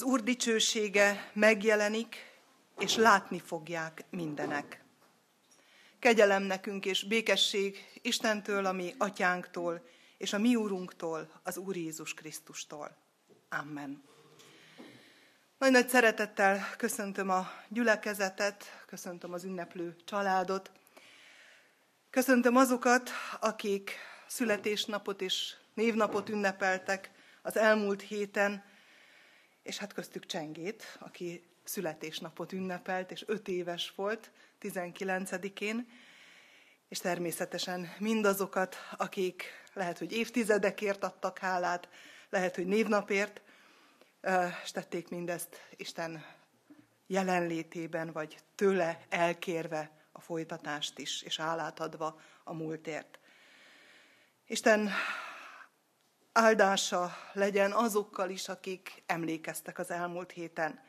Az Úr dicsősége megjelenik, és látni fogják mindenek. Kegyelem nekünk és békesség Istentől, a mi atyánktól, és a mi úrunktól, az Úr Jézus Krisztustól. Amen. Nagy nagy szeretettel köszöntöm a gyülekezetet, köszöntöm az ünneplő családot, köszöntöm azokat, akik születésnapot és névnapot ünnepeltek az elmúlt héten, és hát köztük Csengét, aki születésnapot ünnepelt, és öt éves volt 19-én, és természetesen mindazokat, akik lehet, hogy évtizedekért adtak hálát, lehet, hogy névnapért, és tették mindezt Isten jelenlétében, vagy tőle elkérve a folytatást is, és állát adva a múltért. Isten áldása legyen azokkal is, akik emlékeztek az elmúlt héten,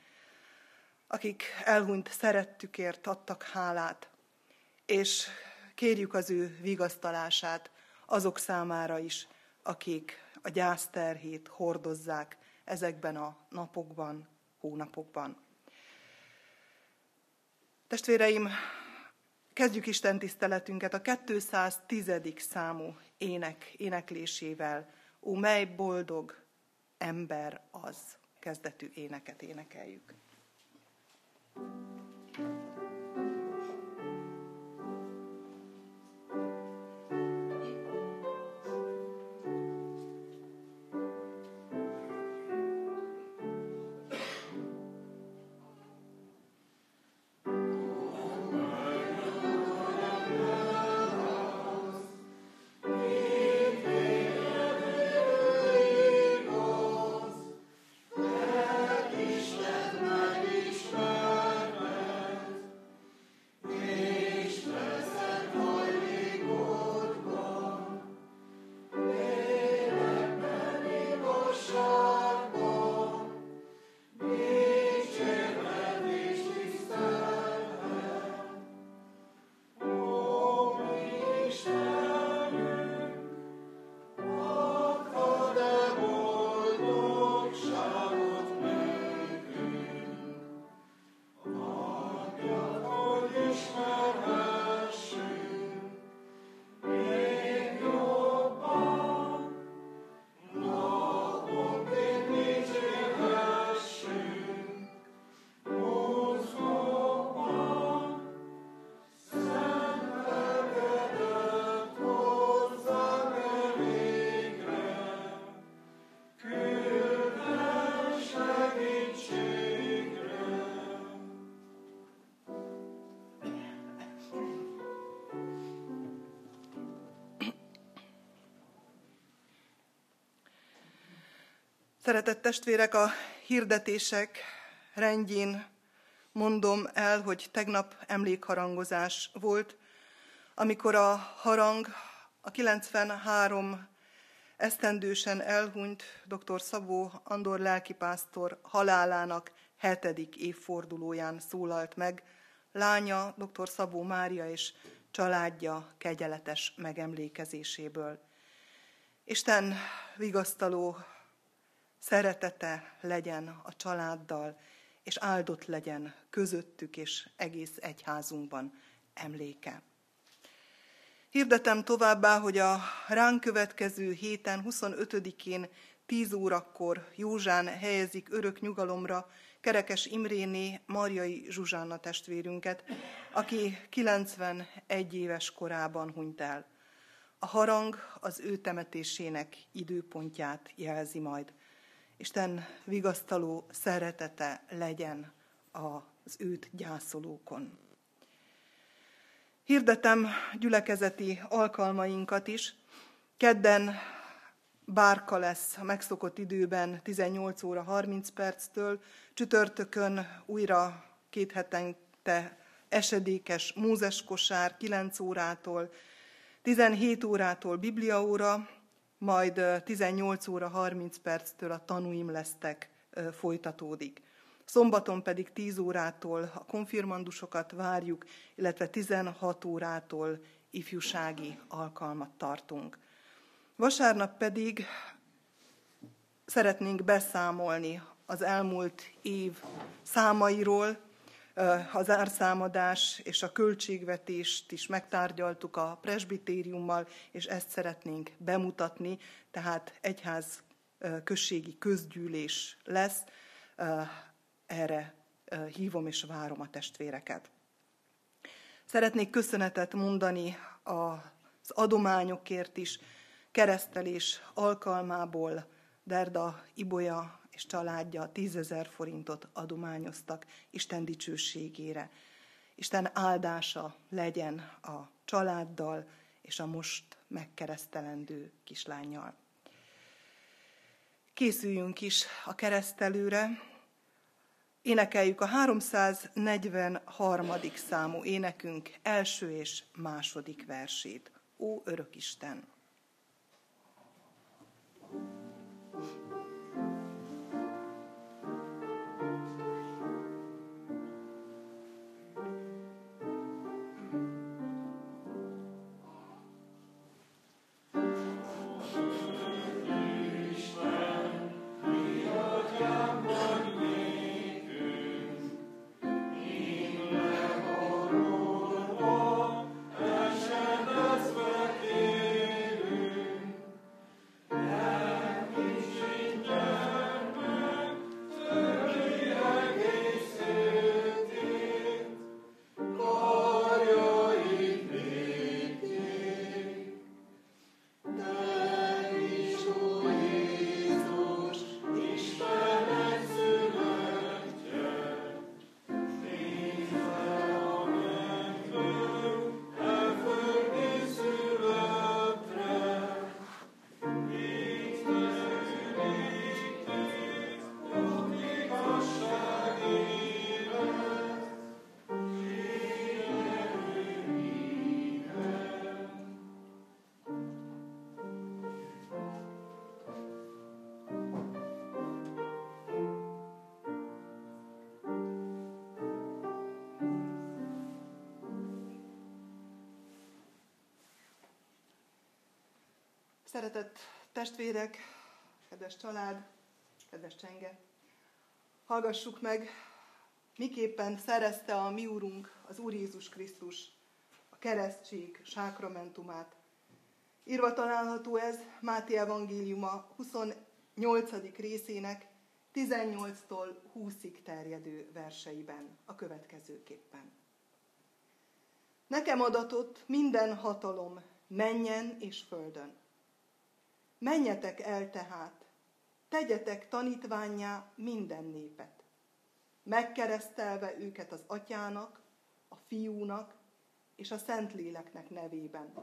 akik elhunyt szerettükért adtak hálát, és kérjük az ő vigasztalását azok számára is, akik a gyászterhét hordozzák ezekben a napokban, hónapokban. Testvéreim, kezdjük Isten tiszteletünket a 210. számú ének, éneklésével. Ó, mely boldog ember az kezdetű éneket énekeljük. thank you Szeretett testvérek, a hirdetések rendjén mondom el, hogy tegnap emlékharangozás volt, amikor a harang a 93 esztendősen elhunyt dr. Szabó Andor lelkipásztor halálának hetedik évfordulóján szólalt meg, lánya dr. Szabó Mária és családja kegyeletes megemlékezéséből. Isten vigasztaló szeretete legyen a családdal, és áldott legyen közöttük és egész egyházunkban emléke. Hirdetem továbbá, hogy a ránk következő héten, 25-én 10 órakor Józsán helyezik örök nyugalomra Kerekes Imréné Marjai Zsuzsánna testvérünket, aki 91 éves korában hunyt el. A harang az ő temetésének időpontját jelzi majd. Isten vigasztaló szeretete legyen az őt gyászolókon. Hirdetem gyülekezeti alkalmainkat is. Kedden bárka lesz a megszokott időben 18 óra 30 perctől, csütörtökön újra két hetente esedékes múzes kosár 9 órától, 17 órától bibliaóra, majd 18 óra 30 perctől a tanúim lesztek folytatódik. Szombaton pedig 10 órától a konfirmandusokat várjuk, illetve 16 órától ifjúsági alkalmat tartunk. Vasárnap pedig szeretnénk beszámolni az elmúlt év számairól, az árszámadás és a költségvetést is megtárgyaltuk a presbitériummal, és ezt szeretnénk bemutatni, tehát egyház községi közgyűlés lesz, erre hívom és várom a testvéreket. Szeretnék köszönetet mondani az adományokért is, keresztelés alkalmából. Derda Ibolya és családja tízezer forintot adományoztak Isten dicsőségére. Isten áldása legyen a családdal és a most megkeresztelendő kislányjal. Készüljünk is a keresztelőre, Énekeljük a 343. számú énekünk első és második versét. Ó, örök Isten! Szeretett testvérek, kedves család, kedves csenge, hallgassuk meg, miképpen szerezte a mi Úrunk, az Úr Jézus Krisztus a keresztség sákramentumát. Írva található ez Máté Evangéliuma 28. részének 18-tól 20-ig terjedő verseiben a következőképpen. Nekem adatott minden hatalom menjen és földön. Menjetek el tehát, tegyetek tanítványá minden népet, megkeresztelve őket az atyának, a fiúnak és a Szentléleknek nevében,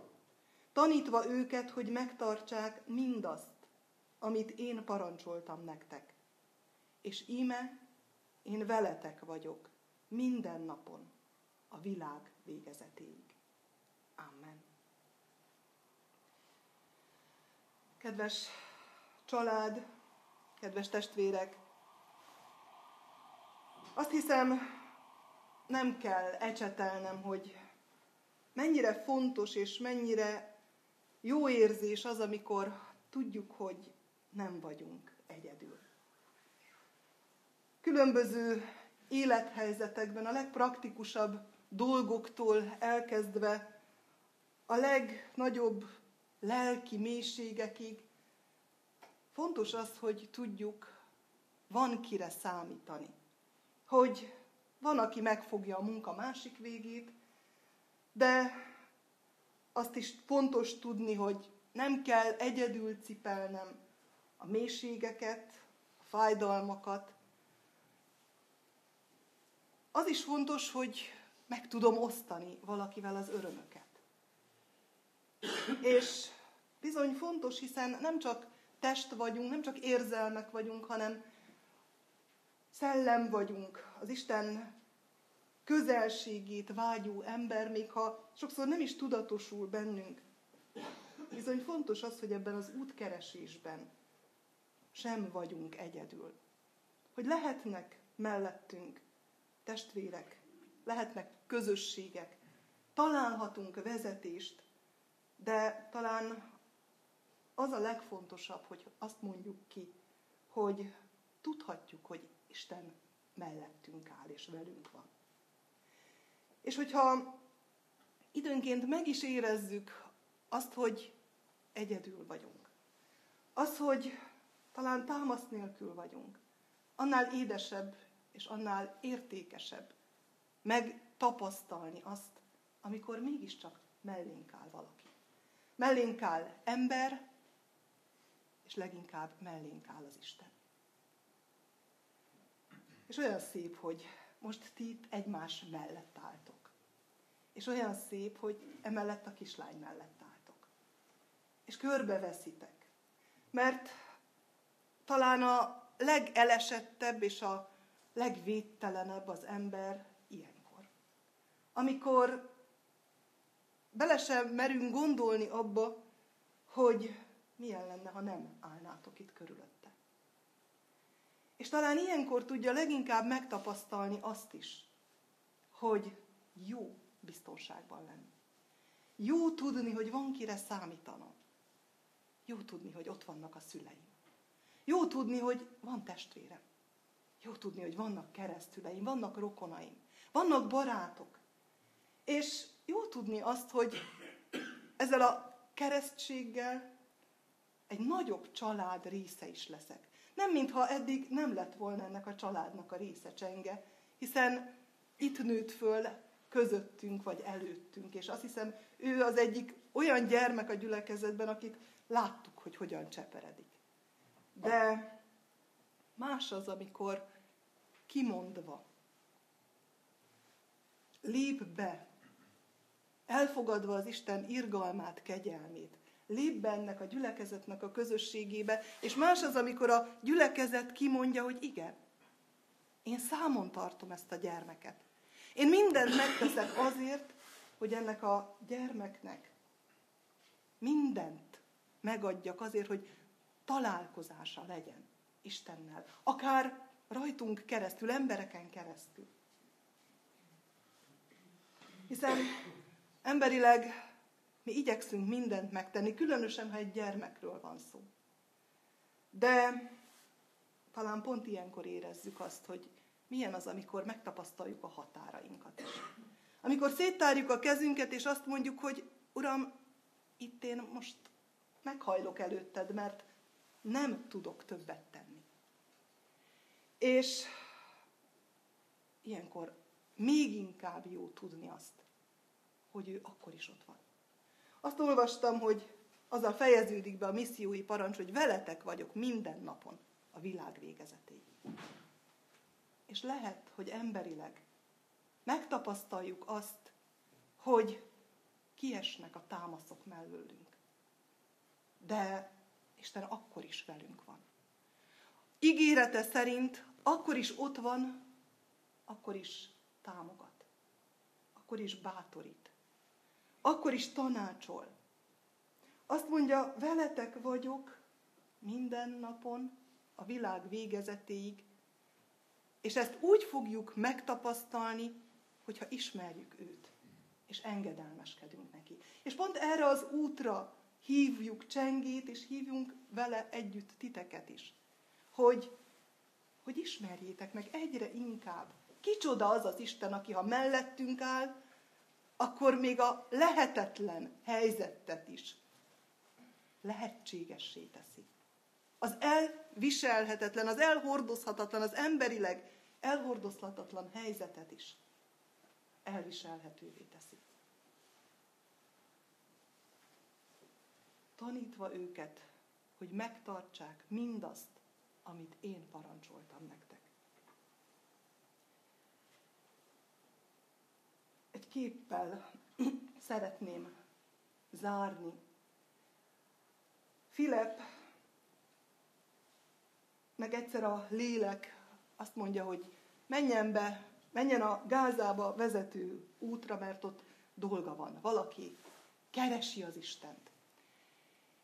tanítva őket, hogy megtartsák mindazt, amit én parancsoltam nektek. És íme, én veletek vagyok minden napon, a világ végezetéig. Amen. Kedves család, kedves testvérek, azt hiszem, nem kell ecsetelnem, hogy mennyire fontos és mennyire jó érzés az, amikor tudjuk, hogy nem vagyunk egyedül. Különböző élethelyzetekben a legpraktikusabb dolgoktól elkezdve a legnagyobb lelki mélységekig. Fontos az, hogy tudjuk, van kire számítani. Hogy van, aki megfogja a munka másik végét, de azt is fontos tudni, hogy nem kell egyedül cipelnem a mélységeket, a fájdalmakat. Az is fontos, hogy meg tudom osztani valakivel az örömöket. És bizony fontos, hiszen nem csak test vagyunk, nem csak érzelmek vagyunk, hanem szellem vagyunk, az Isten közelségét vágyó ember, még ha sokszor nem is tudatosul bennünk. Bizony fontos az, hogy ebben az útkeresésben sem vagyunk egyedül. Hogy lehetnek mellettünk testvérek, lehetnek közösségek, találhatunk vezetést, de talán az a legfontosabb, hogy azt mondjuk ki, hogy tudhatjuk, hogy Isten mellettünk áll és velünk van. És hogyha időnként meg is érezzük azt, hogy egyedül vagyunk, az, hogy talán támasz nélkül vagyunk, annál édesebb és annál értékesebb megtapasztalni azt, amikor mégiscsak mellénk áll valaki. Mellénk áll ember, és leginkább mellénk áll az Isten. És olyan szép, hogy most ti itt egymás mellett álltok. És olyan szép, hogy emellett a kislány mellett álltok. És körbeveszitek. Mert talán a legelesettebb és a legvédtelenebb az ember ilyenkor. Amikor bele sem merünk gondolni abba, hogy milyen lenne, ha nem állnátok itt körülötte. És talán ilyenkor tudja leginkább megtapasztalni azt is, hogy jó biztonságban lenni. Jó tudni, hogy van kire számítanom. Jó tudni, hogy ott vannak a szüleim. Jó tudni, hogy van testvérem. Jó tudni, hogy vannak keresztüleim, vannak rokonaim, vannak barátok. És jó tudni azt, hogy ezzel a keresztséggel egy nagyobb család része is leszek. Nem mintha eddig nem lett volna ennek a családnak a része csenge, hiszen itt nőtt föl közöttünk vagy előttünk, és azt hiszem, ő az egyik olyan gyermek a gyülekezetben, akit láttuk, hogy hogyan cseperedik. De más az, amikor kimondva lép be, elfogadva az Isten irgalmát, kegyelmét, lép be ennek a gyülekezetnek a közösségébe, és más az, amikor a gyülekezet kimondja, hogy igen, én számon tartom ezt a gyermeket. Én mindent megteszek azért, hogy ennek a gyermeknek mindent megadjak azért, hogy találkozása legyen Istennel. Akár rajtunk keresztül, embereken keresztül. Hiszen emberileg mi igyekszünk mindent megtenni, különösen, ha egy gyermekről van szó. De talán pont ilyenkor érezzük azt, hogy milyen az, amikor megtapasztaljuk a határainkat is. Amikor széttárjuk a kezünket, és azt mondjuk, hogy Uram, itt én most meghajlok előtted, mert nem tudok többet tenni. És ilyenkor még inkább jó tudni azt, hogy ő akkor is ott van. Azt olvastam, hogy azzal fejeződik be a missziói parancs, hogy veletek vagyok minden napon a világ végezetéig. És lehet, hogy emberileg megtapasztaljuk azt, hogy kiesnek a támaszok mellőlünk. De Isten akkor is velünk van. Ígérete szerint akkor is ott van, akkor is támogat, akkor is bátorít, akkor is tanácsol. Azt mondja, veletek vagyok minden napon, a világ végezetéig, és ezt úgy fogjuk megtapasztalni, hogyha ismerjük őt, és engedelmeskedünk neki. És pont erre az útra hívjuk csengét, és hívjunk vele együtt titeket is. Hogy, hogy ismerjétek meg egyre inkább. Kicsoda az az Isten, aki ha mellettünk áll, akkor még a lehetetlen helyzetet is lehetségessé teszi. Az elviselhetetlen, az elhordozhatatlan, az emberileg elhordozhatatlan helyzetet is elviselhetővé teszi. tanítva őket, hogy megtartsák mindazt, amit én parancsoltam nektek. Egy képpel szeretném zárni. Filip, meg egyszer a lélek azt mondja, hogy menjen be, menjen a Gázába vezető útra, mert ott dolga van. Valaki keresi az Istent.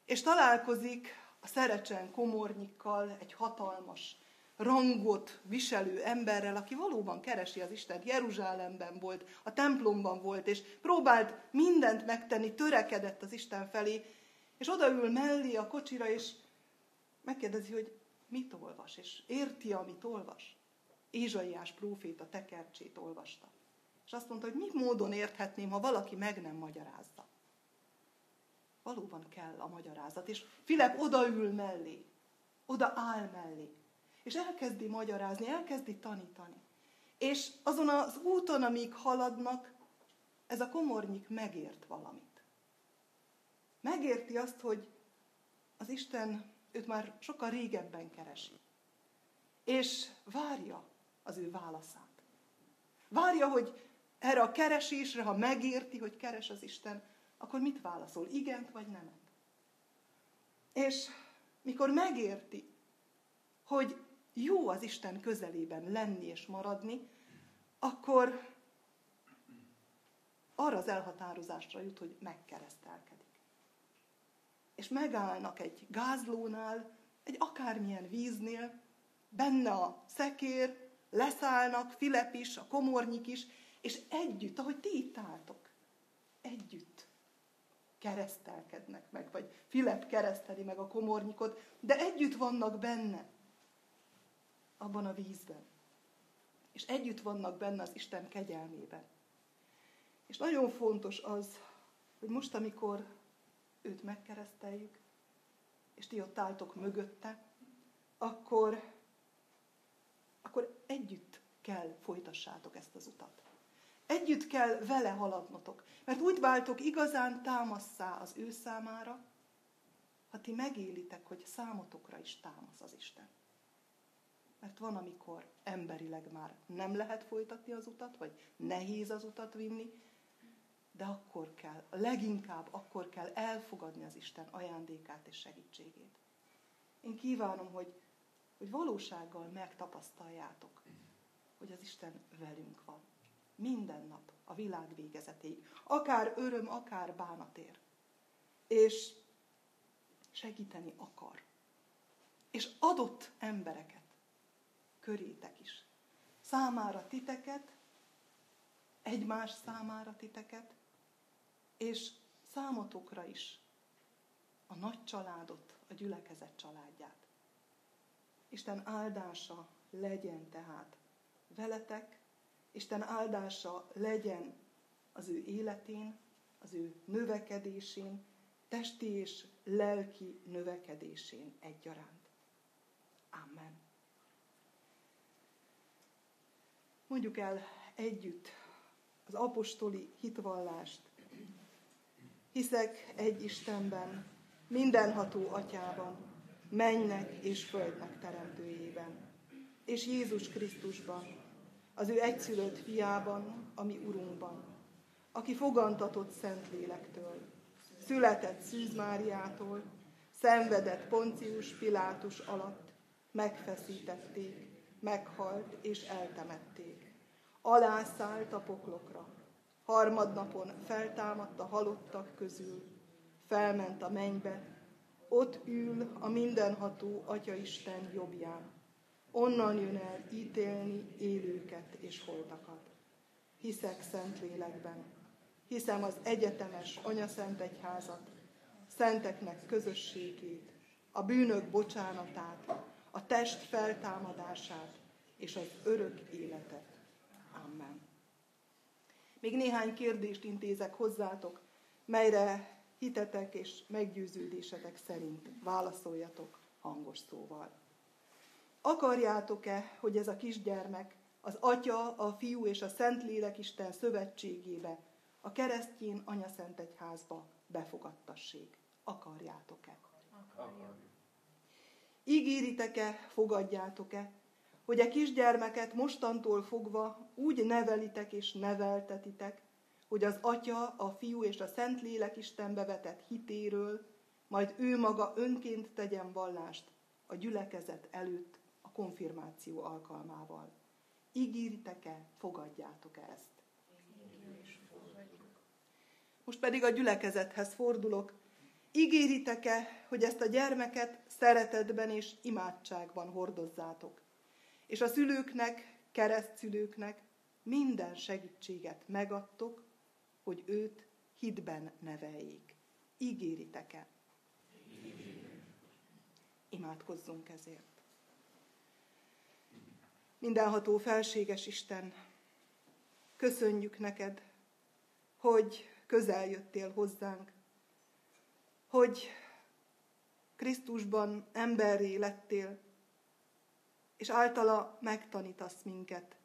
És találkozik a Szerecsen komornyikkal, egy hatalmas rangot viselő emberrel, aki valóban keresi az Isten. Jeruzsálemben volt, a templomban volt, és próbált mindent megtenni, törekedett az Isten felé, és odaül mellé a kocsira, és megkérdezi, hogy mit olvas, és érti, amit olvas. Ézsaiás próféta tekercsét olvasta. És azt mondta, hogy mi módon érthetném, ha valaki meg nem magyarázza. Valóban kell a magyarázat. És Filip odaül mellé, oda áll mellé, és elkezdi magyarázni, elkezdi tanítani. És azon az úton, amíg haladnak, ez a komornyik megért valamit. Megérti azt, hogy az Isten őt már sokkal régebben keresi. És várja az ő válaszát. Várja, hogy erre a keresésre, ha megérti, hogy keres az Isten, akkor mit válaszol? Igent vagy nemet? És mikor megérti, hogy jó az Isten közelében lenni és maradni, akkor arra az elhatározásra jut, hogy megkeresztelkedik. És megállnak egy gázlónál, egy akármilyen víznél, benne a szekér, leszállnak, Filip is, a komornyik is, és együtt, ahogy ti itt álltok, együtt keresztelkednek meg, vagy Filip kereszteli meg a komornyikot, de együtt vannak benne, abban a vízben. És együtt vannak benne az Isten kegyelmében. És nagyon fontos az, hogy most, amikor őt megkereszteljük, és ti ott álltok mögötte, akkor, akkor együtt kell folytassátok ezt az utat. Együtt kell vele haladnotok, mert úgy váltok igazán támasszá az ő számára, ha ti megélitek, hogy számotokra is támasz az Isten. Mert van, amikor emberileg már nem lehet folytatni az utat, vagy nehéz az utat vinni, de akkor kell, leginkább akkor kell elfogadni az Isten ajándékát és segítségét. Én kívánom, hogy, hogy valósággal megtapasztaljátok, hogy az Isten velünk van. Minden nap, a világ végezetéig. Akár öröm, akár bánat ér. És segíteni akar. És adott embereket körétek is. Számára titeket, egymás számára titeket, és számotokra is a nagy családot, a gyülekezet családját. Isten áldása legyen tehát veletek, Isten áldása legyen az ő életén, az ő növekedésén, testi és lelki növekedésén egyaránt. Amen. Mondjuk el együtt az apostoli hitvallást. Hiszek egy Istenben, mindenható atyában, mennek és földnek teremtőjében, és Jézus Krisztusban, az ő egyszülött fiában, ami Urunkban, aki fogantatott Szentlélektől, született Szűz Máriától, szenvedett Poncius Pilátus alatt, megfeszítették, meghalt és eltemették. Alászállt a poklokra, harmadnapon feltámadt a halottak közül, felment a mennybe, ott ül a mindenható Atyaisten jobbján. Onnan jön el ítélni élőket és holtakat. Hiszek Szentlélekben, hiszem az egyetemes Anyaszent Egyházat, szenteknek közösségét, a bűnök bocsánatát, a test feltámadását és az örök életet. Amen. Még néhány kérdést intézek hozzátok, melyre hitetek és meggyőződésetek szerint válaszoljatok hangos szóval. Akarjátok-e, hogy ez a kisgyermek az Atya, a Fiú és a Szentlélek Isten szövetségébe, a keresztjén Anyaszent Egyházba befogadtassék? Akarjátok-e? Akarjuk. Ígéritek-e, fogadjátok-e, hogy a kisgyermeket mostantól fogva úgy nevelitek és neveltetitek, hogy az Atya, a Fiú és a Szentlélek Istenbe vetett hitéről, majd ő maga önként tegyen vallást a gyülekezet előtt a konfirmáció alkalmával. Ígéritek-e, fogadjátok-e ezt? Most pedig a gyülekezethez fordulok. Ígéritek-e, hogy ezt a gyermeket szeretetben és imádságban hordozzátok? És a szülőknek, keresztszülőknek minden segítséget megadtok, hogy őt hitben neveljék. Ígéritek-e? Imádkozzunk ezért. Mindenható felséges Isten, köszönjük neked, hogy közel jöttél hozzánk, hogy Krisztusban emberré lettél, és általa megtanítasz minket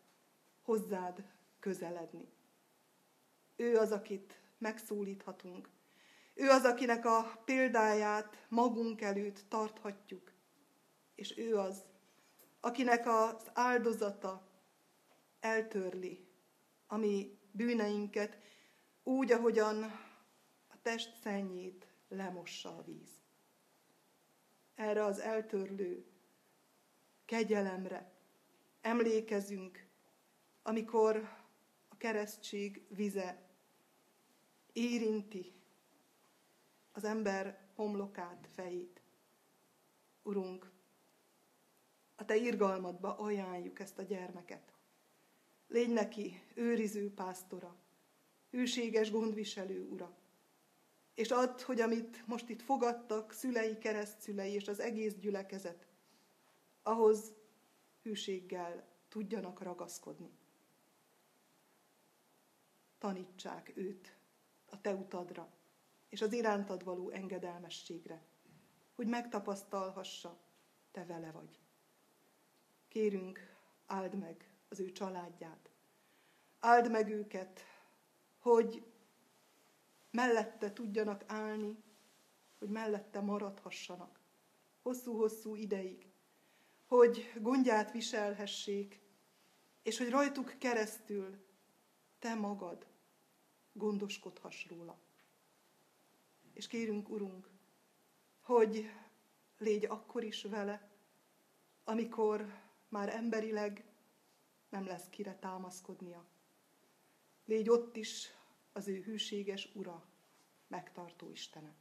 hozzád közeledni. Ő az, akit megszólíthatunk. Ő az, akinek a példáját magunk előtt tarthatjuk. És ő az, akinek az áldozata eltörli a mi bűneinket, úgy, ahogyan a test szennyét lemossa a víz. Erre az eltörlő kegyelemre emlékezünk, amikor a keresztség vize érinti az ember homlokát, fejét. Urunk, a Te irgalmadba ajánljuk ezt a gyermeket. Légy neki őriző pásztora, hűséges gondviselő ura. És add, hogy amit most itt fogadtak szülei, keresztszülei és az egész gyülekezet, ahhoz hűséggel tudjanak ragaszkodni. Tanítsák őt a te utadra, és az irántad való engedelmességre, hogy megtapasztalhassa, te vele vagy. Kérünk, áld meg az ő családját. Áld meg őket, hogy mellette tudjanak állni, hogy mellette maradhassanak hosszú-hosszú ideig, hogy gondját viselhessék, és hogy rajtuk keresztül te magad gondoskodhass róla. És kérünk, Urunk, hogy légy akkor is vele, amikor már emberileg nem lesz kire támaszkodnia. Légy ott is az ő hűséges Ura, megtartó Istene.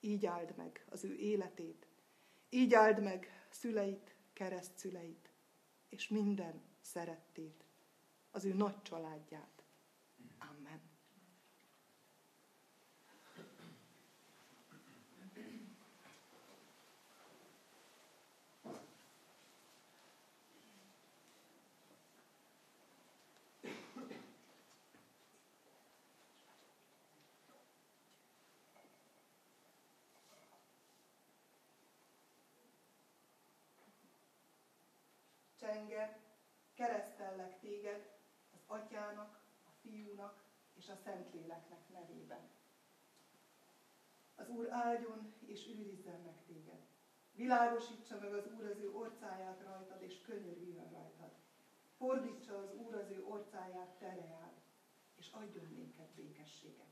Így áld meg az ő életét, így áld meg szüleit, kereszt szüleit, és minden szerettét, az ő nagy családját. Amen. Csenge, keresztellek téged az atyának, a fiúnak és a Szentléleknek nevében. Az Úr áldjon és őrizzen meg téged. Világosítsa meg az Úr az ő orcáját rajtad, és könyörüljön rajtad. Fordítsa az Úr az ő orcáját tereál, és adjon néked békességet.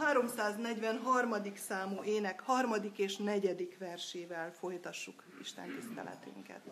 343. számú ének harmadik és negyedik versével folytassuk Isten tiszteletünket.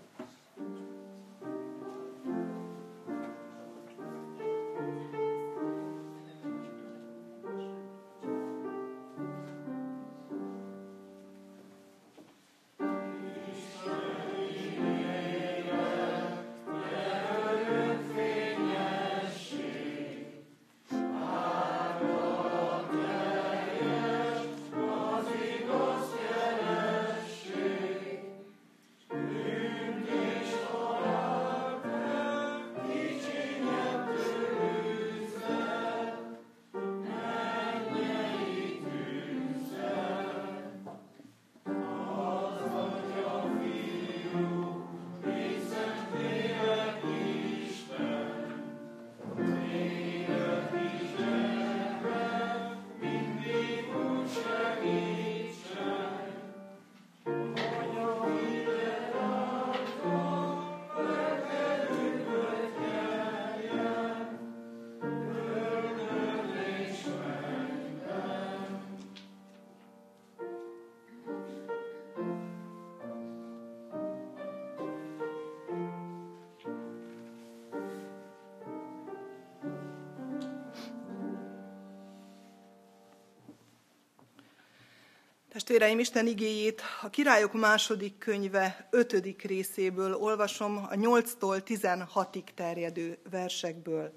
Testvéreim, Isten igéjét a Királyok második könyve ötödik részéből olvasom a 8-tól 16-ig terjedő versekből.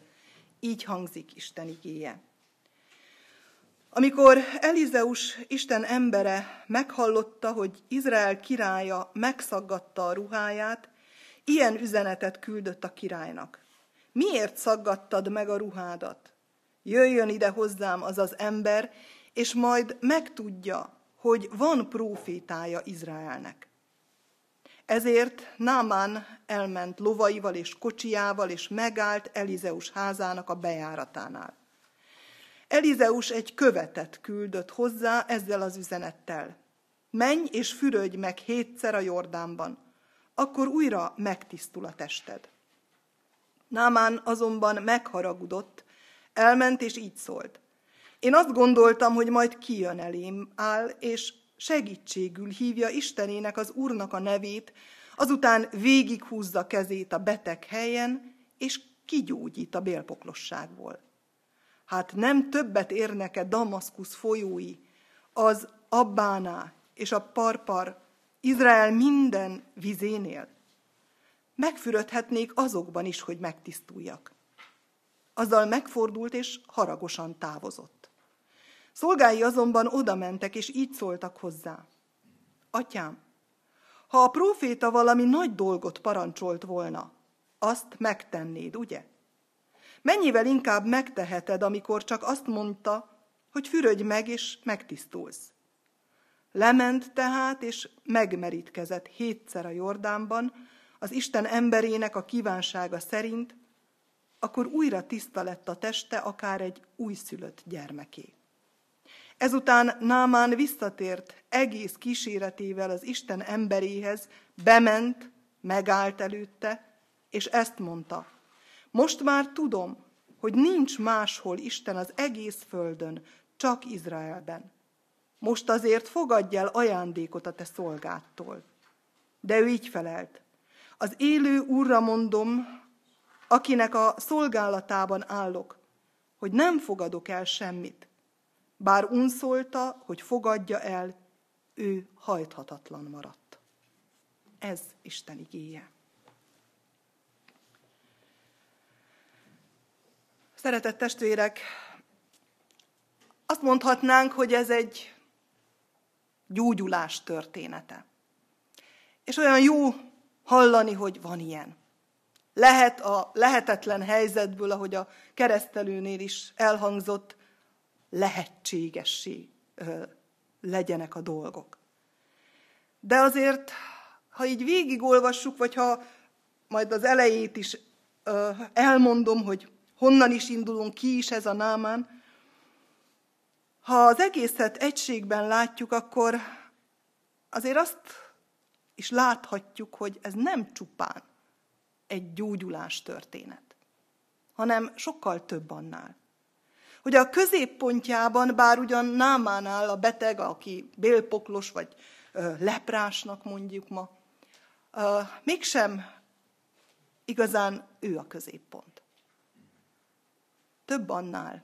Így hangzik Isten igéje. Amikor Elizeus Isten embere meghallotta, hogy Izrael királya megszaggatta a ruháját, ilyen üzenetet küldött a királynak. Miért szaggattad meg a ruhádat? Jöjjön ide hozzám az az ember, és majd megtudja, hogy van profétája Izraelnek. Ezért Námán elment lovaival és kocsijával, és megállt Elizeus házának a bejáratánál. Elizeus egy követet küldött hozzá ezzel az üzenettel. Menj és fürödj meg hétszer a Jordánban, akkor újra megtisztul a tested. Námán azonban megharagudott, elment és így szólt. Én azt gondoltam, hogy majd kijön elém áll, és segítségül hívja Istenének az Úrnak a nevét, azután végighúzza kezét a beteg helyen, és kigyógyít a bélpoklosságból. Hát nem többet érnek-e Damaszkusz folyói, az Abbáná és a Parpar, Izrael minden vizénél? Megfürödhetnék azokban is, hogy megtisztuljak. Azzal megfordult, és haragosan távozott. Szolgái azonban oda mentek, és így szóltak hozzá. Atyám, ha a próféta valami nagy dolgot parancsolt volna, azt megtennéd, ugye? Mennyivel inkább megteheted, amikor csak azt mondta, hogy fürödj meg, és megtisztulsz. Lement tehát, és megmerítkezett hétszer a Jordánban, az Isten emberének a kívánsága szerint, akkor újra tiszta lett a teste, akár egy újszülött gyermeké. Ezután Námán visszatért egész kíséretével az Isten emberéhez, bement, megállt előtte, és ezt mondta. Most már tudom, hogy nincs máshol Isten az egész földön, csak Izraelben. Most azért fogadj el ajándékot a te szolgától. De ő így felelt. Az élő úrra mondom, akinek a szolgálatában állok, hogy nem fogadok el semmit, bár unszolta, hogy fogadja el, ő hajthatatlan maradt. Ez Isten igéje. Szeretett testvérek, azt mondhatnánk, hogy ez egy gyógyulás története. És olyan jó hallani, hogy van ilyen. Lehet a lehetetlen helyzetből, ahogy a keresztelőnél is elhangzott, lehetségessé legyenek a dolgok. De azért, ha így végigolvassuk, vagy ha majd az elejét is elmondom, hogy honnan is indulunk, ki is ez a námán, ha az egészet egységben látjuk, akkor azért azt is láthatjuk, hogy ez nem csupán egy gyógyulás történet, hanem sokkal több annál hogy a középpontjában, bár ugyan Námánál a beteg, aki bélpoklos vagy leprásnak mondjuk ma, mégsem igazán ő a középpont. Több annál.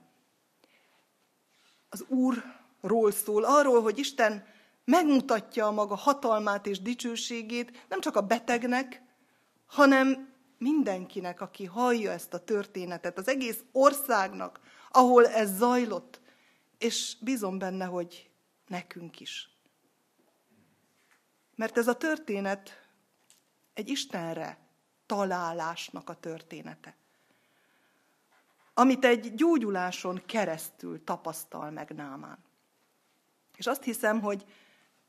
Az Úrról szól, arról, hogy Isten megmutatja a maga hatalmát és dicsőségét nem csak a betegnek, hanem mindenkinek, aki hallja ezt a történetet, az egész országnak, ahol ez zajlott, és bízom benne, hogy nekünk is. Mert ez a történet egy Istenre találásnak a története, amit egy gyógyuláson keresztül tapasztal meg Námán. És azt hiszem, hogy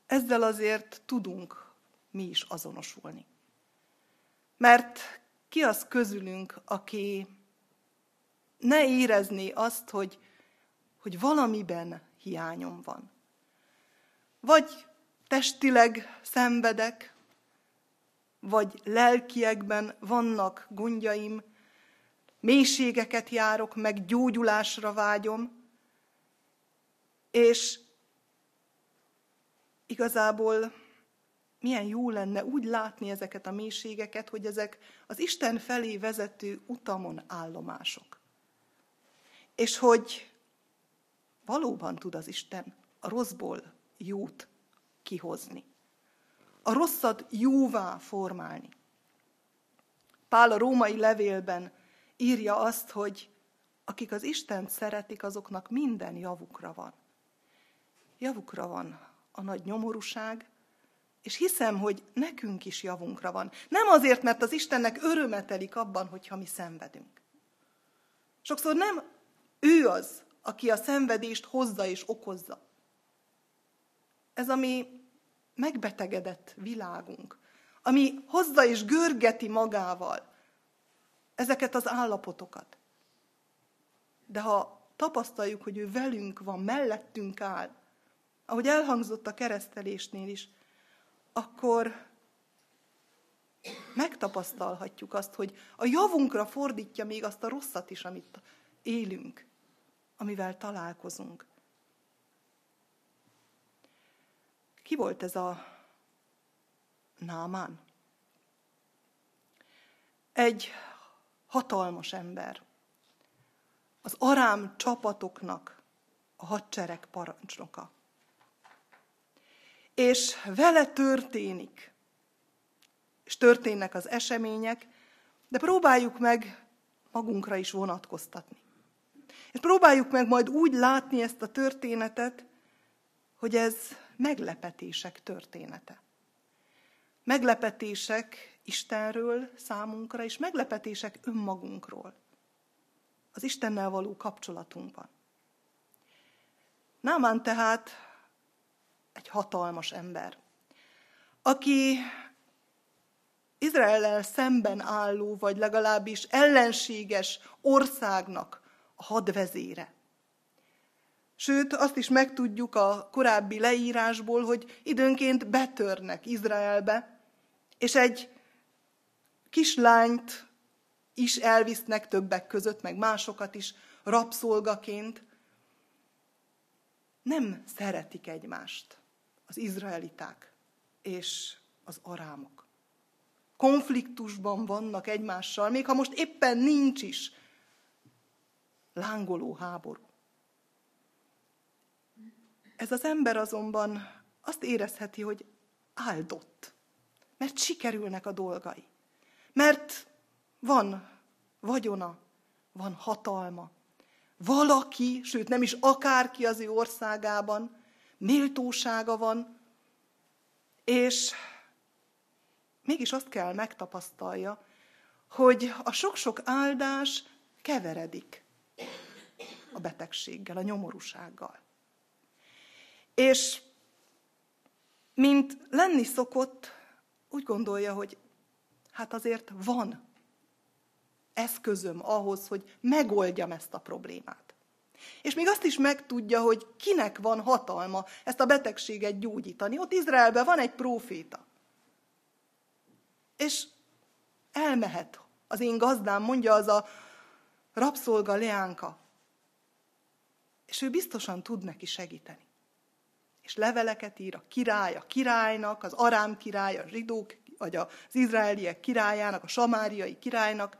ezzel azért tudunk mi is azonosulni. Mert ki az közülünk, aki ne érezni azt, hogy, hogy valamiben hiányom van. Vagy testileg szenvedek, vagy lelkiekben vannak gondjaim, mélységeket járok, meg gyógyulásra vágyom, és igazából milyen jó lenne úgy látni ezeket a mélységeket, hogy ezek az Isten felé vezető utamon állomások és hogy valóban tud az Isten a rosszból jót kihozni. A rosszat jóvá formálni. Pál a római levélben írja azt, hogy akik az Istent szeretik, azoknak minden javukra van. Javukra van a nagy nyomorúság, és hiszem, hogy nekünk is javunkra van. Nem azért, mert az Istennek örömetelik abban, hogyha mi szenvedünk. Sokszor nem ő az, aki a szenvedést hozza és okozza. Ez a mi megbetegedett világunk, ami hozza és görgeti magával ezeket az állapotokat. De ha tapasztaljuk, hogy ő velünk van, mellettünk áll, ahogy elhangzott a keresztelésnél is, akkor megtapasztalhatjuk azt, hogy a javunkra fordítja még azt a rosszat is, amit élünk, amivel találkozunk. Ki volt ez a Námán? Egy hatalmas ember. Az arám csapatoknak a hadsereg parancsnoka. És vele történik, és történnek az események, de próbáljuk meg magunkra is vonatkoztatni. És próbáljuk meg majd úgy látni ezt a történetet, hogy ez meglepetések története. Meglepetések Istenről számunkra, és meglepetések önmagunkról. Az Istennel való kapcsolatunkban. Námán tehát egy hatalmas ember, aki Izraellel szemben álló, vagy legalábbis ellenséges országnak hadvezére. Sőt, azt is megtudjuk a korábbi leírásból, hogy időnként betörnek Izraelbe, és egy kislányt is elvisznek többek között, meg másokat is rabszolgaként. Nem szeretik egymást az izraeliták és az arámok. Konfliktusban vannak egymással, még ha most éppen nincs is lángoló háború. Ez az ember azonban azt érezheti, hogy áldott, mert sikerülnek a dolgai. Mert van vagyona, van hatalma. Valaki, sőt nem is akárki az ő országában, méltósága van, és mégis azt kell megtapasztalja, hogy a sok-sok áldás keveredik a betegséggel, a nyomorúsággal. És mint lenni szokott, úgy gondolja, hogy hát azért van eszközöm ahhoz, hogy megoldjam ezt a problémát. És még azt is megtudja, hogy kinek van hatalma ezt a betegséget gyógyítani. Ott Izraelben van egy próféta. És elmehet az én gazdám, mondja az a rabszolga Leánka. És ő biztosan tud neki segíteni és leveleket ír a király a királynak, az arám király, a zsidók, vagy az izraeliek királyának, a samáriai királynak,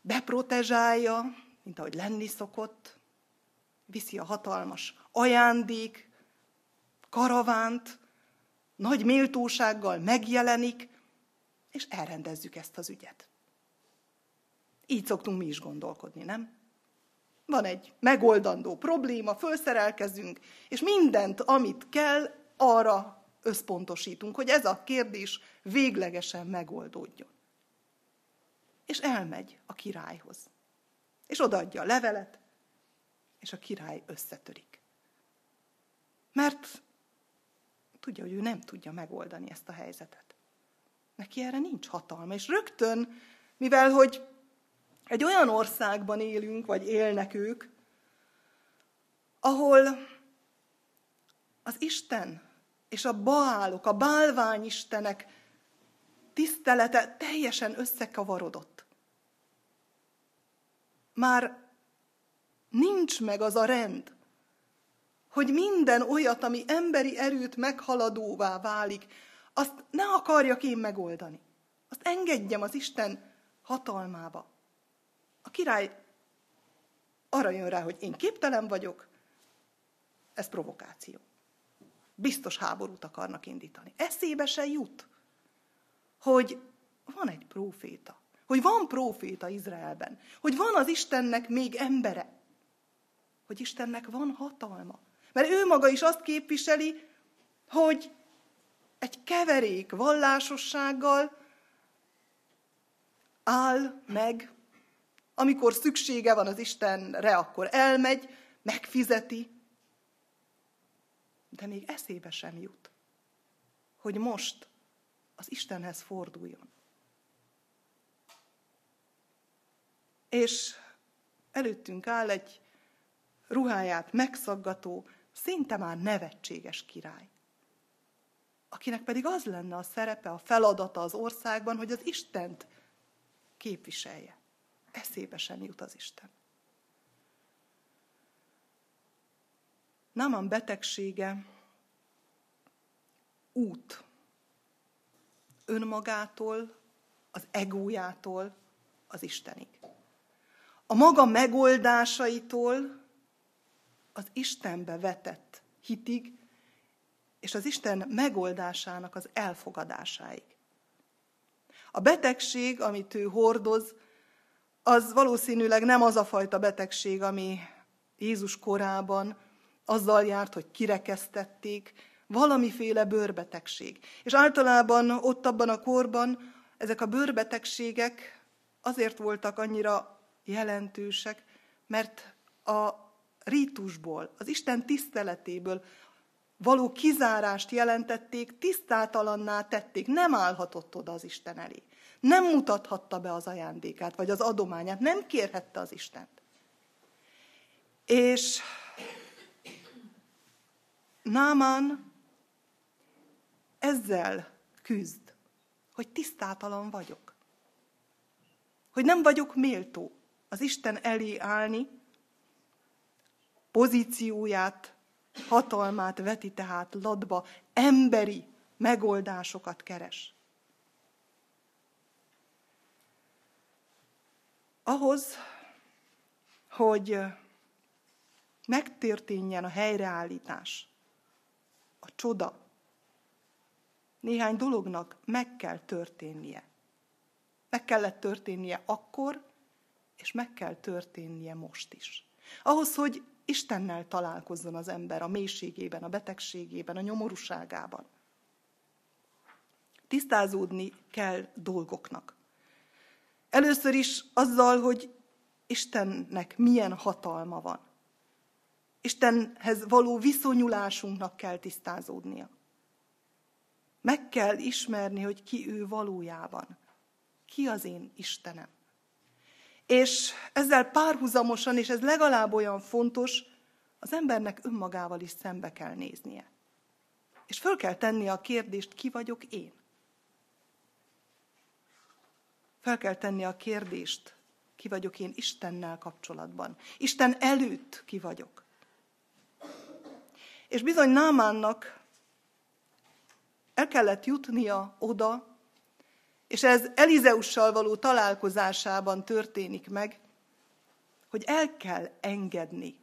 beprotezsálja, mint ahogy lenni szokott, viszi a hatalmas ajándék, karavánt, nagy méltósággal megjelenik, és elrendezzük ezt az ügyet. Így szoktunk mi is gondolkodni, nem? Van egy megoldandó probléma, fölszerelkezünk, és mindent, amit kell, arra összpontosítunk, hogy ez a kérdés véglegesen megoldódjon. És elmegy a királyhoz. És odaadja a levelet, és a király összetörik. Mert tudja, hogy ő nem tudja megoldani ezt a helyzetet. Neki erre nincs hatalma. És rögtön, mivel hogy egy olyan országban élünk, vagy élnek ők, ahol az Isten és a baálok, a bálványistenek tisztelete teljesen összekavarodott. Már nincs meg az a rend, hogy minden olyat, ami emberi erőt meghaladóvá válik, azt ne akarjak én megoldani. Azt engedjem az Isten hatalmába. A király arra jön rá, hogy én képtelen vagyok, ez provokáció. biztos háborút akarnak indítani. Eszébe se jut, hogy van egy próféta, hogy van próféta Izraelben, hogy van az Istennek még embere, hogy Istennek van hatalma. Mert ő maga is azt képviseli, hogy egy keverék vallásossággal áll meg, amikor szüksége van az Istenre, akkor elmegy, megfizeti, de még eszébe sem jut, hogy most az Istenhez forduljon. És előttünk áll egy ruháját megszaggató, szinte már nevetséges király, akinek pedig az lenne a szerepe, a feladata az országban, hogy az Istent képviselje. Eszébe sem jut az Isten. Náman betegsége út önmagától, az egójától az Istenig. A maga megoldásaitól az Istenbe vetett hitig, és az Isten megoldásának az elfogadásáig. A betegség, amit ő hordoz, az valószínűleg nem az a fajta betegség, ami Jézus korában azzal járt, hogy kirekesztették, valamiféle bőrbetegség. És általában ott abban a korban ezek a bőrbetegségek azért voltak annyira jelentősek, mert a rítusból, az Isten tiszteletéből való kizárást jelentették, tisztátalanná tették, nem állhatott oda az Isten elé. Nem mutathatta be az ajándékát, vagy az adományát, nem kérhette az Istent. És Náman ezzel küzd, hogy tisztátalan vagyok. Hogy nem vagyok méltó az Isten elé állni, pozícióját, hatalmát veti tehát ladba, emberi megoldásokat keres. Ahhoz, hogy megtörténjen a helyreállítás, a csoda, néhány dolognak meg kell történnie. Meg kellett történnie akkor, és meg kell történnie most is. Ahhoz, hogy Istennel találkozzon az ember a mélységében, a betegségében, a nyomorúságában. Tisztázódni kell dolgoknak. Először is azzal, hogy Istennek milyen hatalma van. Istenhez való viszonyulásunknak kell tisztázódnia. Meg kell ismerni, hogy ki ő valójában. Ki az én Istenem. És ezzel párhuzamosan, és ez legalább olyan fontos, az embernek önmagával is szembe kell néznie. És föl kell tennie a kérdést, ki vagyok én? Fel kell tenni a kérdést, ki vagyok én Istennel kapcsolatban. Isten előtt ki vagyok. És bizony Námánnak el kellett jutnia oda, és ez Elizeussal való találkozásában történik meg, hogy el kell engedni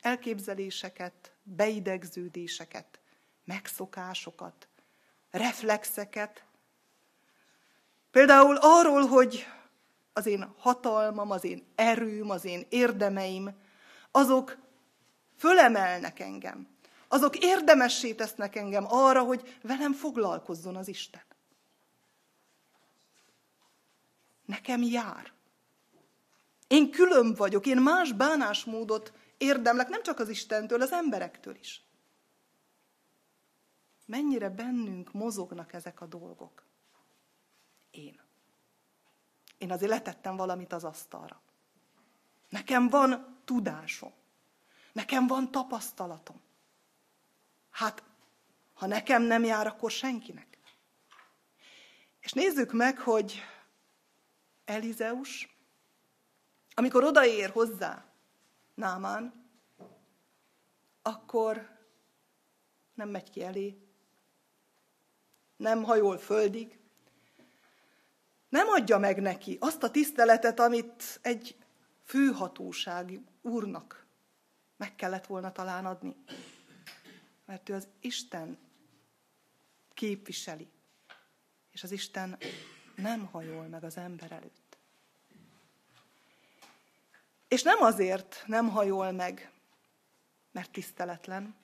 elképzeléseket, beidegződéseket, megszokásokat, reflexeket. Például arról, hogy az én hatalmam, az én erőm, az én érdemeim, azok fölemelnek engem. Azok érdemessé tesznek engem arra, hogy velem foglalkozzon az Isten. nekem jár. Én külön vagyok, én más bánásmódot érdemlek, nem csak az Istentől, az emberektől is. Mennyire bennünk mozognak ezek a dolgok? Én. Én azért letettem valamit az asztalra. Nekem van tudásom. Nekem van tapasztalatom. Hát, ha nekem nem jár, akkor senkinek. És nézzük meg, hogy Elizeus, amikor odaér hozzá Námán, akkor nem megy ki elé, nem hajol földig, nem adja meg neki azt a tiszteletet, amit egy főhatóság úrnak meg kellett volna talán adni. Mert ő az Isten képviseli. És az Isten nem hajol meg az ember előtt. És nem azért nem hajol meg, mert tiszteletlen,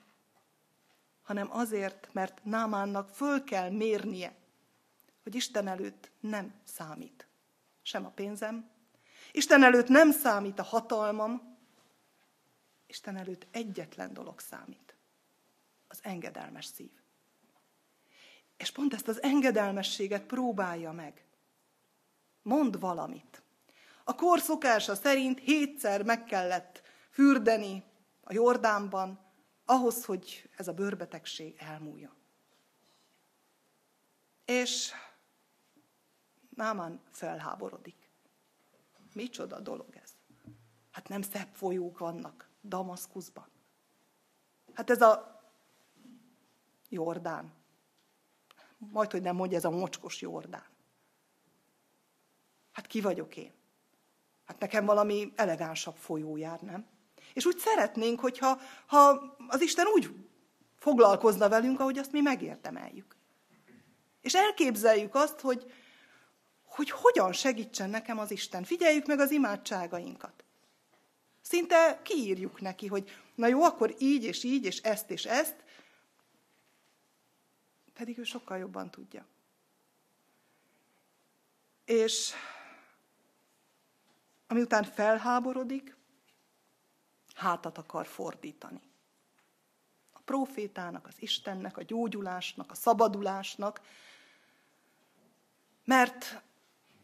hanem azért, mert Námánnak föl kell mérnie, hogy Isten előtt nem számít. Sem a pénzem, Isten előtt nem számít a hatalmam, Isten előtt egyetlen dolog számít. Az engedelmes szív. És pont ezt az engedelmességet próbálja meg. Mond valamit. A kor szokása szerint hétszer meg kellett fürdeni a Jordánban, ahhoz, hogy ez a bőrbetegség elmúljon. És Náman felháborodik. Micsoda dolog ez? Hát nem szebb folyók vannak Damaszkuszban. Hát ez a Jordán. Majd, hogy nem mondja, ez a mocskos Jordán. Hát ki vagyok én? Hát nekem valami elegánsabb folyó jár, nem? És úgy szeretnénk, hogyha ha az Isten úgy foglalkozna velünk, ahogy azt mi megérdemeljük. És elképzeljük azt, hogy, hogy hogyan segítsen nekem az Isten. Figyeljük meg az imádságainkat. Szinte kiírjuk neki, hogy na jó, akkor így és így, és ezt és ezt, pedig ő sokkal jobban tudja. És amiután felháborodik, hátat akar fordítani. A profétának, az Istennek, a gyógyulásnak, a szabadulásnak, mert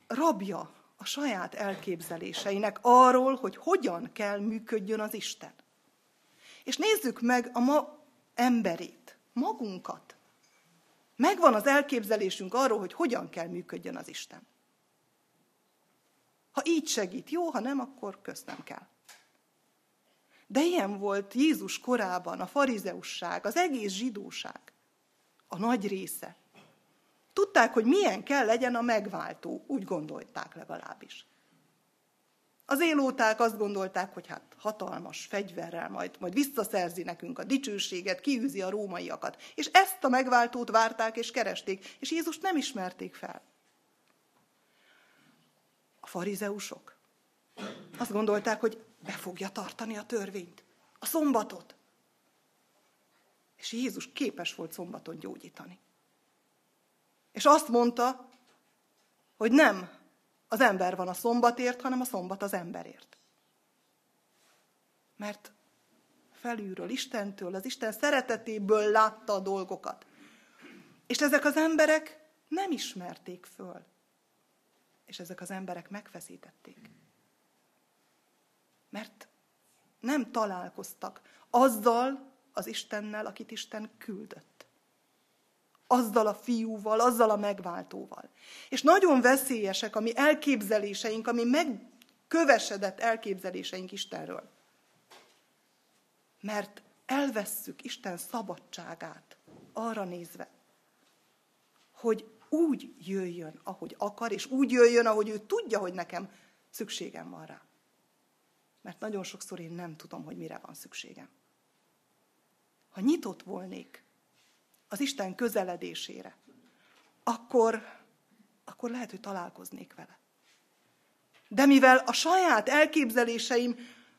rabja a saját elképzeléseinek arról, hogy hogyan kell működjön az Isten. És nézzük meg a ma emberét, magunkat. Megvan az elképzelésünk arról, hogy hogyan kell működjön az Isten. Ha így segít, jó, ha nem, akkor köszönöm kell. De ilyen volt Jézus korában a farizeusság, az egész zsidóság, a nagy része. Tudták, hogy milyen kell legyen a megváltó, úgy gondolták legalábbis. Az élóták azt gondolták, hogy hát hatalmas fegyverrel majd, majd visszaszerzi nekünk a dicsőséget, kiűzi a rómaiakat. És ezt a megváltót várták és keresték, és Jézust nem ismerték fel. A farizeusok azt gondolták, hogy be fogja tartani a törvényt, a szombatot. És Jézus képes volt szombaton gyógyítani. És azt mondta, hogy nem az ember van a szombatért, hanem a szombat az emberért. Mert felülről, Istentől, az Isten szeretetéből látta a dolgokat. És ezek az emberek nem ismerték föl. És ezek az emberek megfeszítették mert nem találkoztak azzal az Istennel, akit Isten küldött. Azzal a fiúval, azzal a megváltóval. És nagyon veszélyesek a mi elképzeléseink, ami megkövesedett elképzeléseink Istenről. Mert elvesszük Isten szabadságát arra nézve, hogy úgy jöjjön, ahogy akar, és úgy jöjjön, ahogy ő tudja, hogy nekem szükségem van rá mert nagyon sokszor én nem tudom, hogy mire van szükségem. Ha nyitott volnék az Isten közeledésére, akkor, akkor lehet, hogy találkoznék vele. De mivel a saját elképzeléseim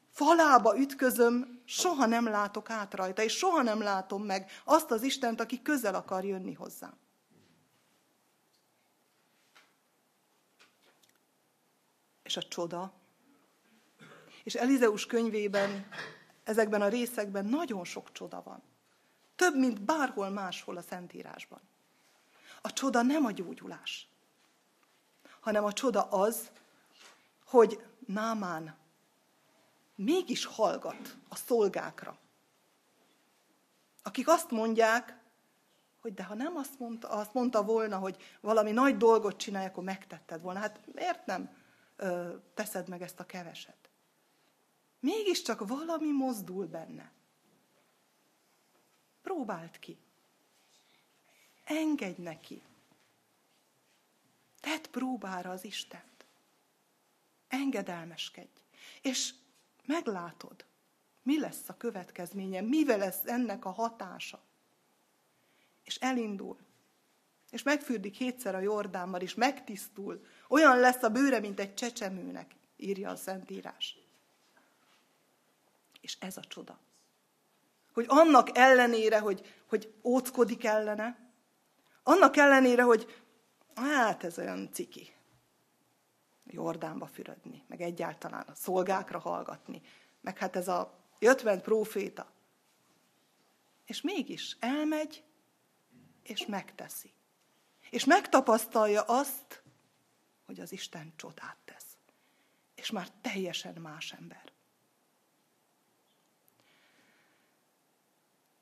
falába ütközöm, soha nem látok át rajta, és soha nem látom meg azt az Istent, aki közel akar jönni hozzám. És a csoda és Elizeus könyvében, ezekben a részekben nagyon sok csoda van. Több, mint bárhol máshol a Szentírásban. A csoda nem a gyógyulás, hanem a csoda az, hogy Námán mégis hallgat a szolgákra, akik azt mondják, hogy de ha nem azt mondta, azt mondta volna, hogy valami nagy dolgot csinálj, akkor megtetted volna. Hát miért nem ö, teszed meg ezt a keveset? Mégiscsak valami mozdul benne. Próbáld ki. Engedj neki. Tedd próbára az Istent. Engedelmeskedj. És meglátod, mi lesz a következménye, mivel lesz ennek a hatása. és elindul, és megfürdik hétszer a Jordánban, és megtisztul. Olyan lesz a bőre, mint egy csecsemőnek, írja a Szentírás. És ez a csoda. Hogy annak ellenére, hogy, hogy óckodik ellene, annak ellenére, hogy hát ez olyan ciki, Jordánba fürödni, meg egyáltalán a szolgákra hallgatni, meg hát ez a jöttment próféta. És mégis elmegy, és megteszi. És megtapasztalja azt, hogy az Isten csodát tesz. És már teljesen más ember.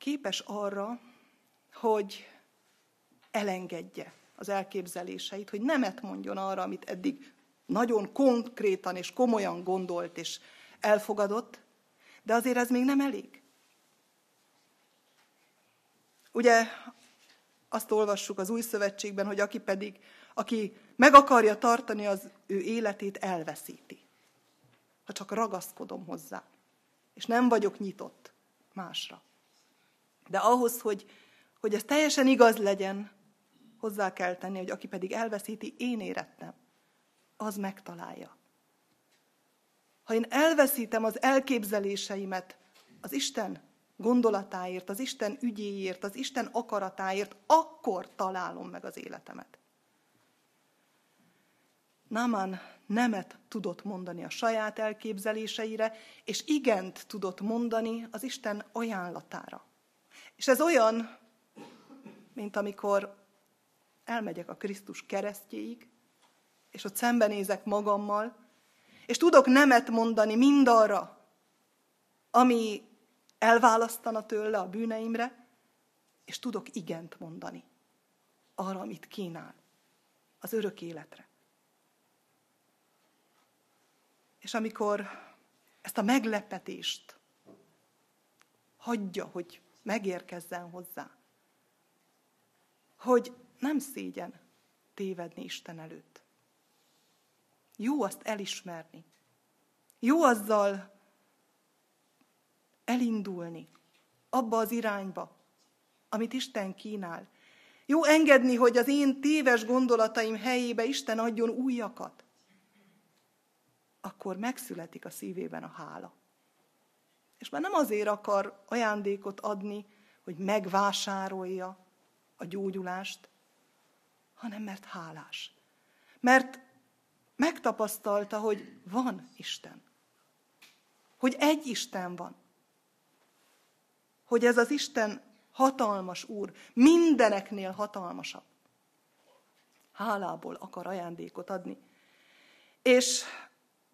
Képes arra, hogy elengedje az elképzeléseit, hogy nemet mondjon arra, amit eddig nagyon konkrétan és komolyan gondolt és elfogadott, de azért ez még nem elég. Ugye azt olvassuk az új szövetségben, hogy aki pedig, aki meg akarja tartani az ő életét, elveszíti. Ha csak ragaszkodom hozzá, és nem vagyok nyitott másra. De ahhoz, hogy, hogy ez teljesen igaz legyen, hozzá kell tenni, hogy aki pedig elveszíti, én érettem, az megtalálja. Ha én elveszítem az elképzeléseimet az Isten gondolatáért, az Isten ügyéért, az Isten akaratáért, akkor találom meg az életemet. Náman nemet tudott mondani a saját elképzeléseire, és igent tudott mondani az Isten ajánlatára. És ez olyan, mint amikor elmegyek a Krisztus keresztjéig, és ott szembenézek magammal, és tudok nemet mondani mindarra, ami elválasztana tőle a bűneimre, és tudok igent mondani arra, amit kínál, az örök életre. És amikor ezt a meglepetést hagyja, hogy megérkezzen hozzá, hogy nem szégyen tévedni Isten előtt. Jó azt elismerni. Jó azzal elindulni abba az irányba, amit Isten kínál. Jó engedni, hogy az én téves gondolataim helyébe Isten adjon újakat. Akkor megszületik a szívében a hála. És már nem azért akar ajándékot adni, hogy megvásárolja a gyógyulást, hanem mert hálás. Mert megtapasztalta, hogy van Isten. Hogy egy Isten van hogy ez az Isten hatalmas Úr, mindeneknél hatalmasabb. Hálából akar ajándékot adni. És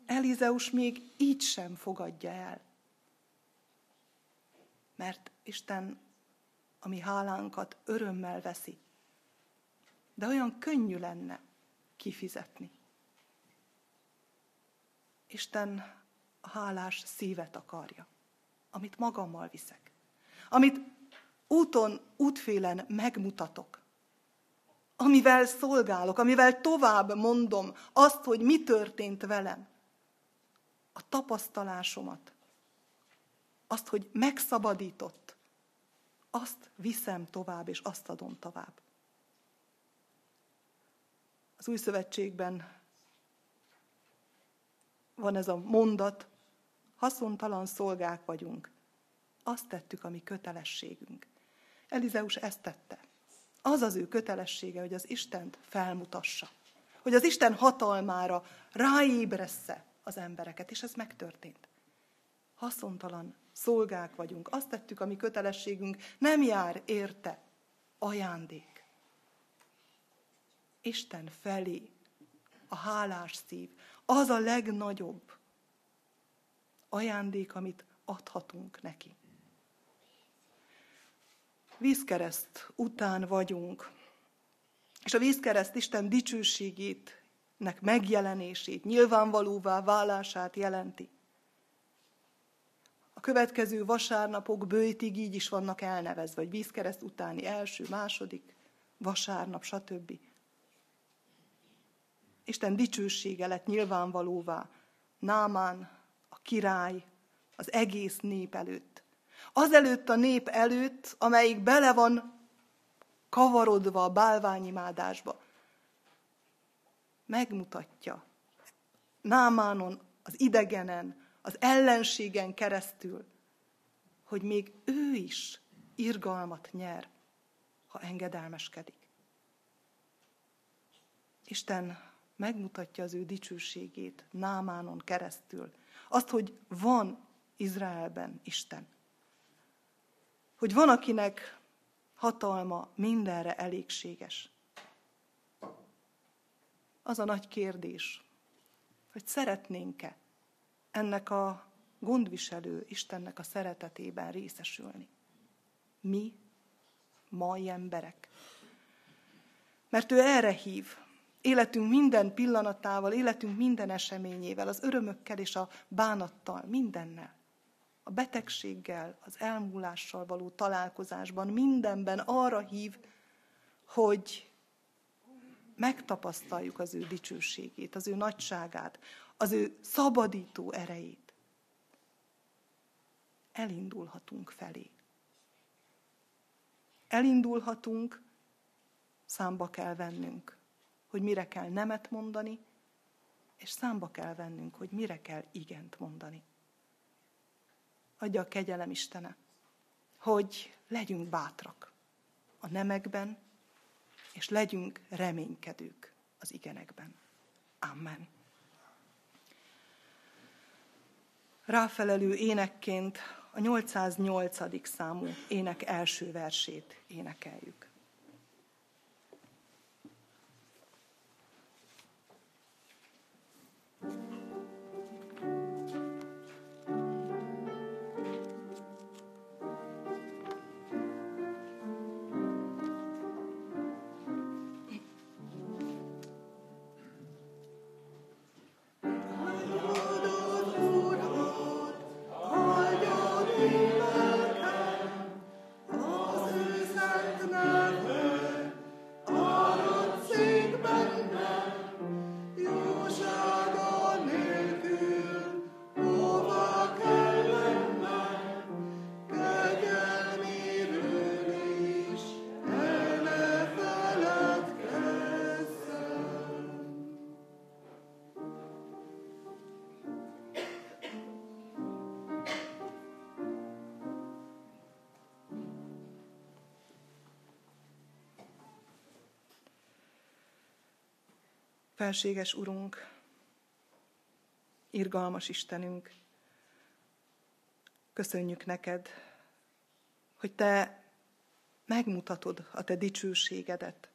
Elizeus még így sem fogadja el. Mert Isten a mi hálánkat örömmel veszi. De olyan könnyű lenne kifizetni. Isten a hálás szívet akarja, amit magammal viszek amit úton, útfélen megmutatok, amivel szolgálok, amivel tovább mondom azt, hogy mi történt velem, a tapasztalásomat, azt, hogy megszabadított, azt viszem tovább, és azt adom tovább. Az új szövetségben van ez a mondat, haszontalan szolgák vagyunk, azt tettük, ami kötelességünk. Elizeus ezt tette. Az az ő kötelessége, hogy az Istent felmutassa. Hogy az Isten hatalmára ráébressze az embereket, és ez megtörtént. Haszontalan szolgák vagyunk, azt tettük, ami kötelességünk, nem jár érte ajándék. Isten felé a hálás szív, az a legnagyobb ajándék, amit adhatunk neki vízkereszt után vagyunk. És a vízkereszt Isten dicsőségét, nek megjelenését, nyilvánvalóvá válását jelenti. A következő vasárnapok bőjtig így is vannak elnevezve, vagy vízkereszt utáni első, második, vasárnap, stb. Isten dicsősége lett nyilvánvalóvá Námán, a király, az egész nép előtt. Azelőtt a nép előtt, amelyik bele van kavarodva a bálványimádásba. Megmutatja Námánon, az idegenen, az ellenségen keresztül, hogy még ő is irgalmat nyer, ha engedelmeskedik. Isten megmutatja az ő dicsőségét Námánon keresztül. Azt, hogy van Izraelben Isten. Hogy van, akinek hatalma mindenre elégséges. Az a nagy kérdés, hogy szeretnénk-e ennek a gondviselő Istennek a szeretetében részesülni. Mi, mai emberek. Mert ő erre hív, életünk minden pillanatával, életünk minden eseményével, az örömökkel és a bánattal, mindennel. A betegséggel, az elmúlással való találkozásban, mindenben arra hív, hogy megtapasztaljuk az ő dicsőségét, az ő nagyságát, az ő szabadító erejét. Elindulhatunk felé. Elindulhatunk, számba kell vennünk, hogy mire kell nemet mondani, és számba kell vennünk, hogy mire kell igent mondani. Adja a kegyelem Istene, hogy legyünk bátrak a nemekben, és legyünk reménykedők az igenekben. Amen. Ráfelelő énekként a 808. számú ének első versét énekeljük. Felséges Urunk, irgalmas Istenünk, köszönjük neked, hogy te megmutatod a te dicsőségedet.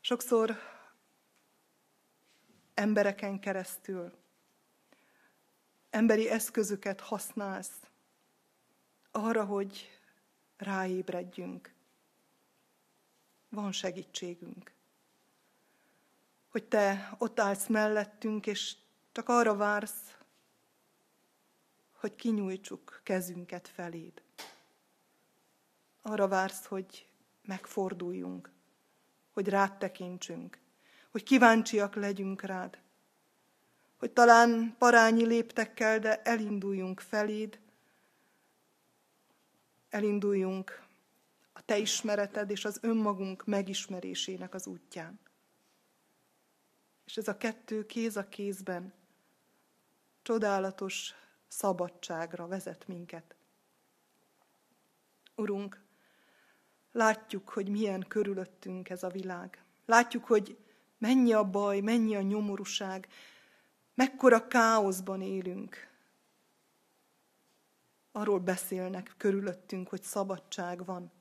Sokszor embereken keresztül, emberi eszközöket használsz arra, hogy ráébredjünk. Van segítségünk hogy te ott állsz mellettünk, és csak arra vársz, hogy kinyújtsuk kezünket feléd. Arra vársz, hogy megforduljunk, hogy rád tekintsünk, hogy kíváncsiak legyünk rád, hogy talán parányi léptekkel, de elinduljunk feléd, elinduljunk a te ismereted és az önmagunk megismerésének az útján. És ez a kettő kéz a kézben csodálatos szabadságra vezet minket. Urunk, látjuk, hogy milyen körülöttünk ez a világ. Látjuk, hogy mennyi a baj, mennyi a nyomorúság, mekkora káoszban élünk. Arról beszélnek körülöttünk, hogy szabadság van,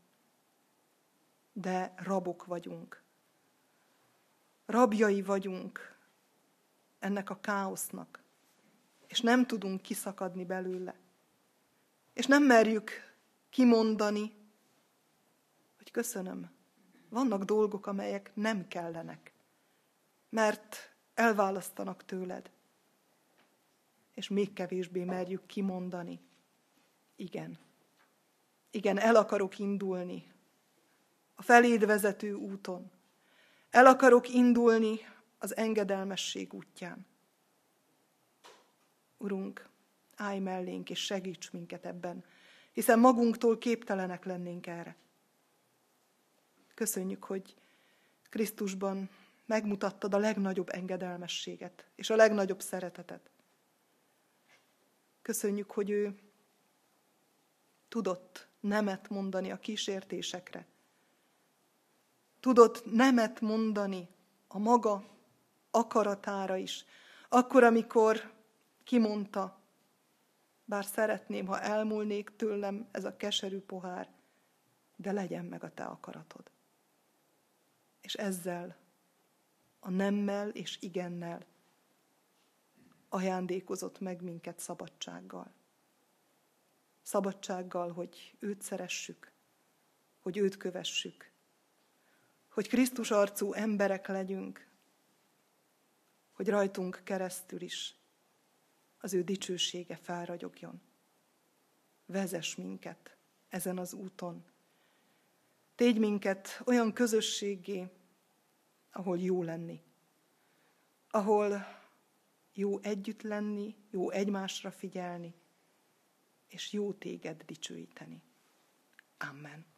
de rabok vagyunk. Rabjai vagyunk ennek a káosznak, és nem tudunk kiszakadni belőle. És nem merjük kimondani, hogy köszönöm, vannak dolgok, amelyek nem kellenek, mert elválasztanak tőled. És még kevésbé merjük kimondani, igen, igen, el akarok indulni a feléd vezető úton, el akarok indulni az engedelmesség útján. Urunk, állj mellénk és segíts minket ebben, hiszen magunktól képtelenek lennénk erre. Köszönjük, hogy Krisztusban megmutattad a legnagyobb engedelmességet és a legnagyobb szeretetet. Köszönjük, hogy ő tudott nemet mondani a kísértésekre. Tudott nemet mondani a maga akaratára is. Akkor, amikor kimondta, bár szeretném, ha elmúlnék tőlem ez a keserű pohár, de legyen meg a te akaratod. És ezzel, a nemmel és igennel ajándékozott meg minket szabadsággal. Szabadsággal, hogy őt szeressük, hogy őt kövessük, hogy Krisztus arcú emberek legyünk, hogy rajtunk keresztül is az ő dicsősége felragyogjon. Vezess minket ezen az úton. Tégy minket olyan közösségé, ahol jó lenni, ahol jó együtt lenni, jó egymásra figyelni, és jó téged dicsőíteni. Amen.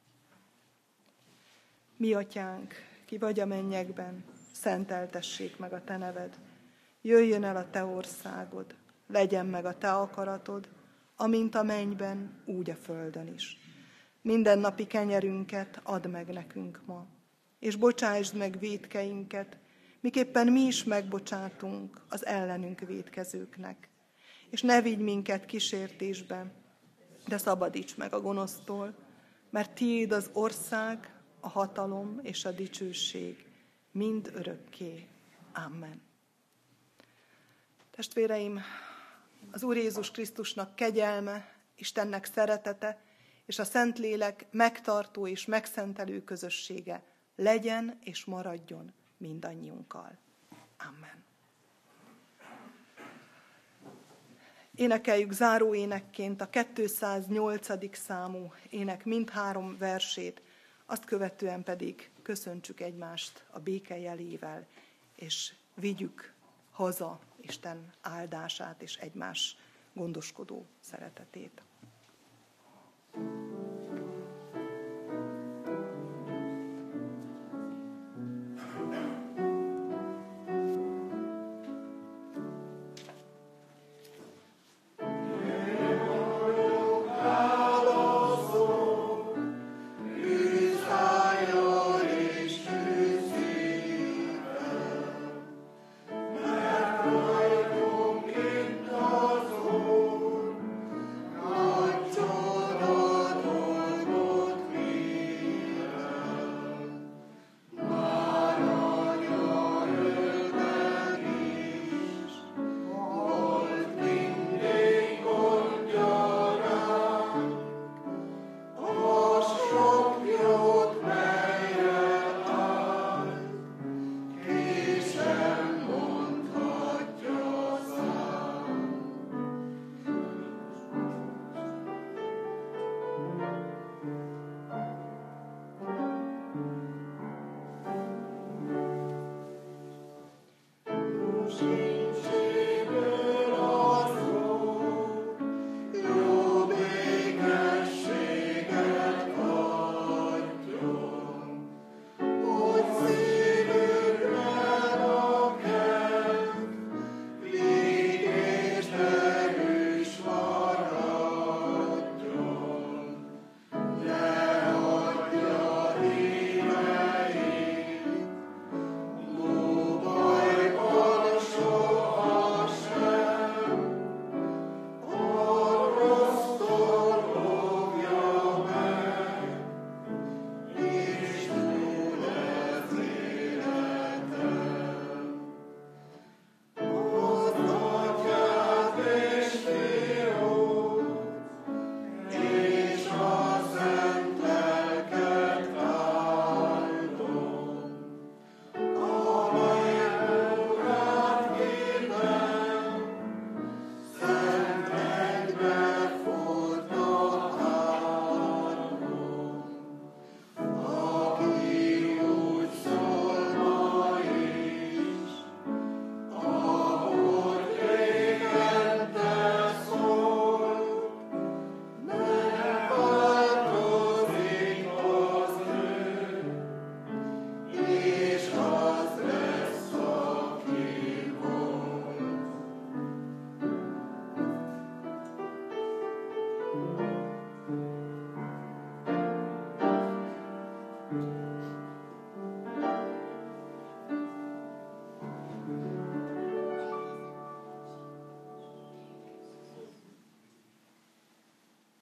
Mi atyánk, ki vagy a mennyekben, szenteltessék meg a te neved. Jöjjön el a te országod, legyen meg a te akaratod, amint a mennyben, úgy a földön is. Minden napi kenyerünket add meg nekünk ma, és bocsásd meg védkeinket, miképpen mi is megbocsátunk az ellenünk védkezőknek. És ne vigy minket kísértésbe, de szabadíts meg a gonosztól, mert tiéd az ország, a hatalom és a dicsőség mind örökké. Amen. Testvéreim, az Úr Jézus Krisztusnak kegyelme, Istennek szeretete és a Szentlélek megtartó és megszentelő közössége legyen és maradjon mindannyiunkkal. Amen. Énekeljük záró énekként a 208. számú ének mindhárom versét, azt követően pedig köszöntsük egymást a béke jelével, és vigyük haza Isten áldását és egymás gondoskodó szeretetét. thank you